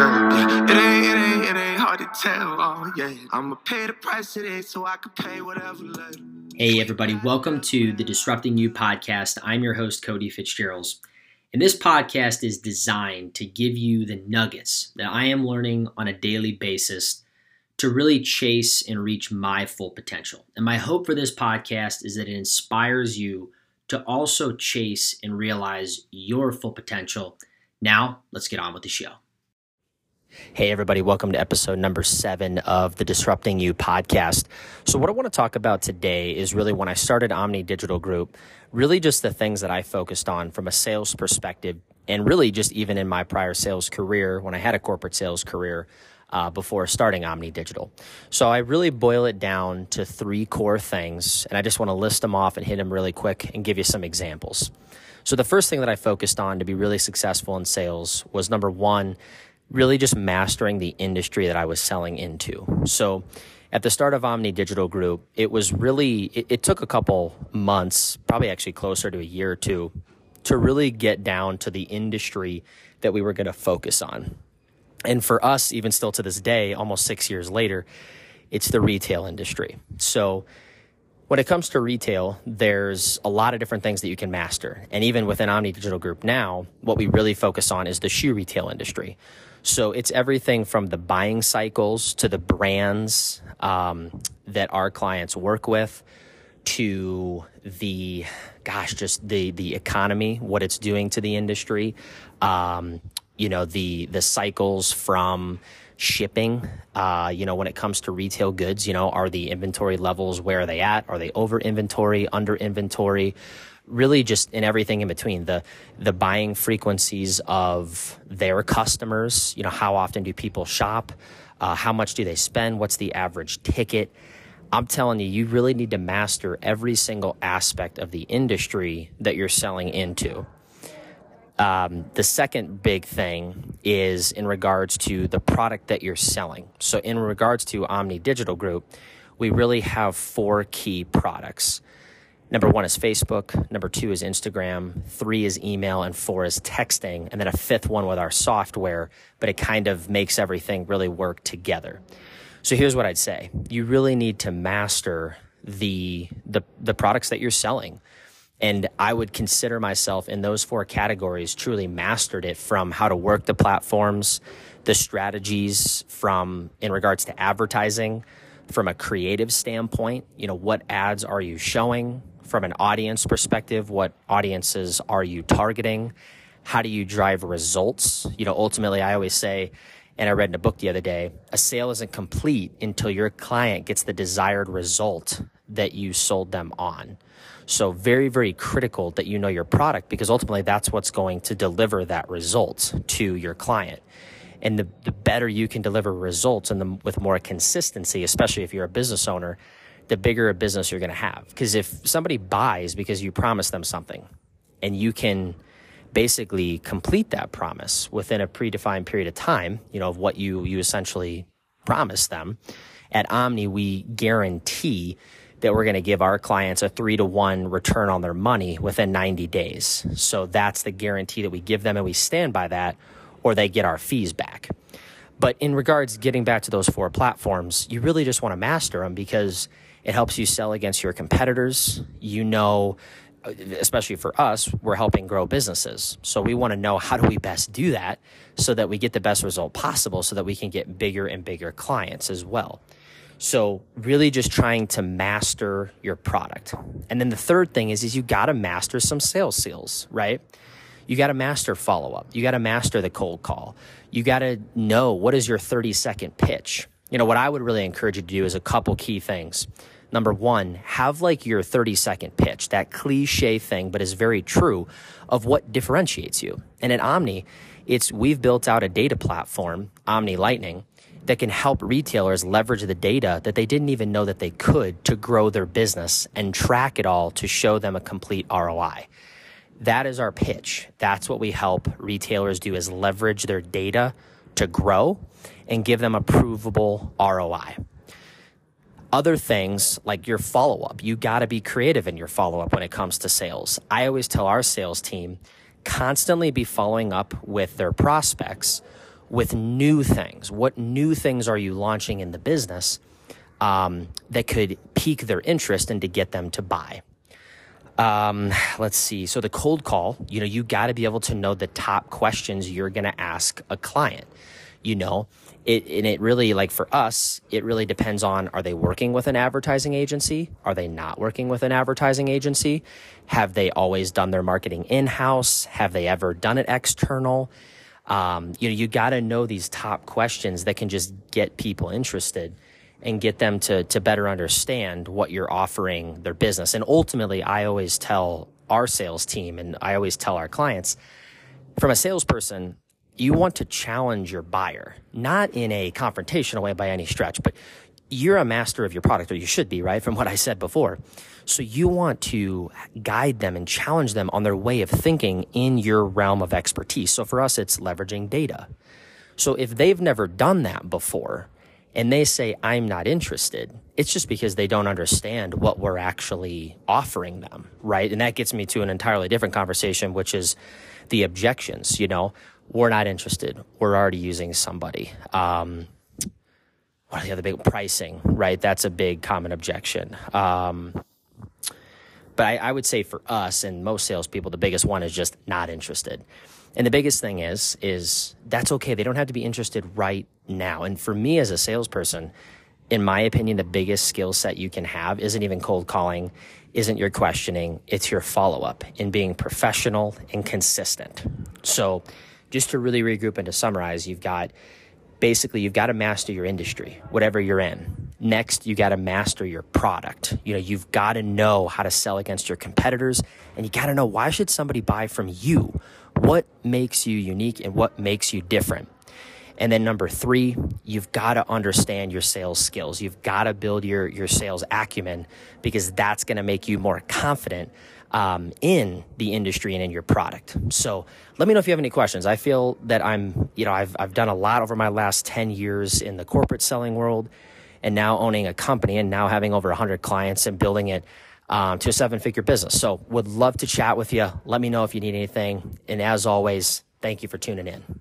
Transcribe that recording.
Yeah. It ain't, it ain't, it ain't hard to tell. Oh, yeah. I'ma pay the price today so I can pay whatever later. Hey, everybody, welcome to the Disrupting You podcast. I'm your host, Kody Fitzgeralds. And this podcast is designed to give you the nuggets that I am learning on a daily basis to really chase and reach my full potential. And my hope for this podcast is that it inspires you to also chase and realize your full potential. Now, let's get on with the show. Hey, everybody, welcome to episode number seven of the Disrupting You podcast. So, what I want to talk about today is really when I started Omni Digital Group, really just the things that I focused on from a sales perspective, and really just even in my prior sales career, when I had a corporate sales career uh, before starting Omni Digital. So, I really boil it down to three core things, and I just want to list them off and hit them really quick and give you some examples. So, the first thing that I focused on to be really successful in sales was number one, really just mastering the industry that I was selling into. So at the start of Omni Digital Group, it was really, it, it, took a couple months, probably actually closer to a year or two, to really get down to the industry that we were going to focus on. And for us, even still to this day, almost six years later, it's the retail industry. So when it comes to retail, there's a lot of different things that you can master. And even within Omni Digital Group now, what we really focus on is the shoe retail industry. So it's everything from the buying cycles to the brands um, that our clients work with to the gosh just the the economy what it's doing to the industry um, you know the the cycles from shipping uh, you know when it comes to retail goods you know are the inventory levels where are they at? Are they over inventory under inventory? Really just in everything in between the the buying frequencies of their customers you know how often do people shop? Uh, how much do they spend? What's the average ticket? I'm telling you you really need to master every single aspect of the industry that you're selling into um, the second big thing is in regards to the product that you're selling so in regards to omni digital group we really have four key products Number one is Facebook. Number two is Instagram. Three is email. And four is texting. And then a fifth one with our software, but it kind of makes everything really work together. So here's what I'd say you really need to master the, the, the products that you're selling. And I would consider myself in those four categories truly mastered it from how to work the platforms, the strategies from in regards to advertising, from a creative standpoint, you know, what ads are you showing? from an audience perspective, what audiences are you targeting? How do you drive results? You know, ultimately, I always say, and I read in a book the other day, a sale isn't complete until your client gets the desired result that you sold them on. So, very, very critical that you know your product because ultimately that's what's going to deliver that result to your client. And the, the better you can deliver results and the, with more consistency, especially if you're a business owner, the bigger a business you're going to have. Because if somebody buys because you promised them something and you can basically complete that promise within a predefined period of time, you know, of what you, you essentially promised them, at Omni, we guarantee that we're going to give our clients a three to one return on their money within 90 days. So that's the guarantee that we give them and we stand by that or they get our fees back. But in regards getting back to those four platforms, you really just want to master them because it helps you sell against your competitors. You know, especially for us, we're helping grow businesses. So we want to know how do we best do that so that we get the best result possible so that we can get bigger and bigger clients as well. So really just trying to master your product. And then the third thing is is you got to master some sales skills, right? You got to master follow up. You got to master the cold call. You got to know what is your 30 second pitch you know, what I would really encourage you to do is a couple key things. Number one, have like your 30 second pitch, that cliche thing, but is very true of what differentiates you. And at Omni, it's we've built out a data platform, Omni Lightning, that can help retailers leverage the data that they didn't even know that they could to grow their business and track it all to show them a complete ROI. That is our pitch. That's what we help retailers do is leverage their data to grow and give them a provable ROI. Other things like your follow up, you got to be creative in your follow up when it comes to sales. I always tell our sales team constantly be following up with their prospects with new things. What new things are you launching in the business um, that could pique their interest and to get them to buy? Um, let's see. So the cold call, you know, you got to be able to know the top questions you're going to ask a client. You know, it and it really like for us, it really depends on are they working with an advertising agency? Are they not working with an advertising agency? Have they always done their marketing in house? Have they ever done it external? Um, you know, you got to know these top questions that can just get people interested and get them to to better understand what you're offering their business. And ultimately, I always tell our sales team and I always tell our clients from a salesperson, you want to challenge your buyer, not in a confrontational way by any stretch, but you're a master of your product, or you should be, right? From what I said before. So you want to guide them and challenge them on their way of thinking in your realm of expertise. So for us, it's leveraging data. So if they've never done that before, and they say, I'm not interested, it's just because they don't understand what we're actually offering them, right? And that gets me to an entirely different conversation, which is the objections. You know, we're not interested. We're already using somebody. Um, what the other big pricing, right? That's a big common objection. Um, but I, I would say for us and most salespeople, the biggest one is just not interested. And the biggest thing is, is that's okay. They don't have to be interested right now. And for me as a salesperson, in my opinion, the biggest skill set you can have isn't even cold calling, isn't your questioning, it's your follow up in being professional and consistent. So, just to really regroup and to summarize, you've got basically you've got to master your industry, whatever you're in. Next, you got to master your product. You know, you've got to know how to sell against your competitors and you got to know why should somebody buy from you? What makes you unique and what makes you different? And then number three, you've got to understand your sales skills. You've got to build your, your sales acumen because that's going to make you more confident um, in the industry and in your product. So let me know if you have any questions. I feel that I'm, you know, I've, I've done a lot over my last 10 years in the corporate selling world and now owning a company and now having over 100 clients and building it um, to a seven figure business. So would love to chat with you. Let me know if you need anything. And as always, thank you for tuning in.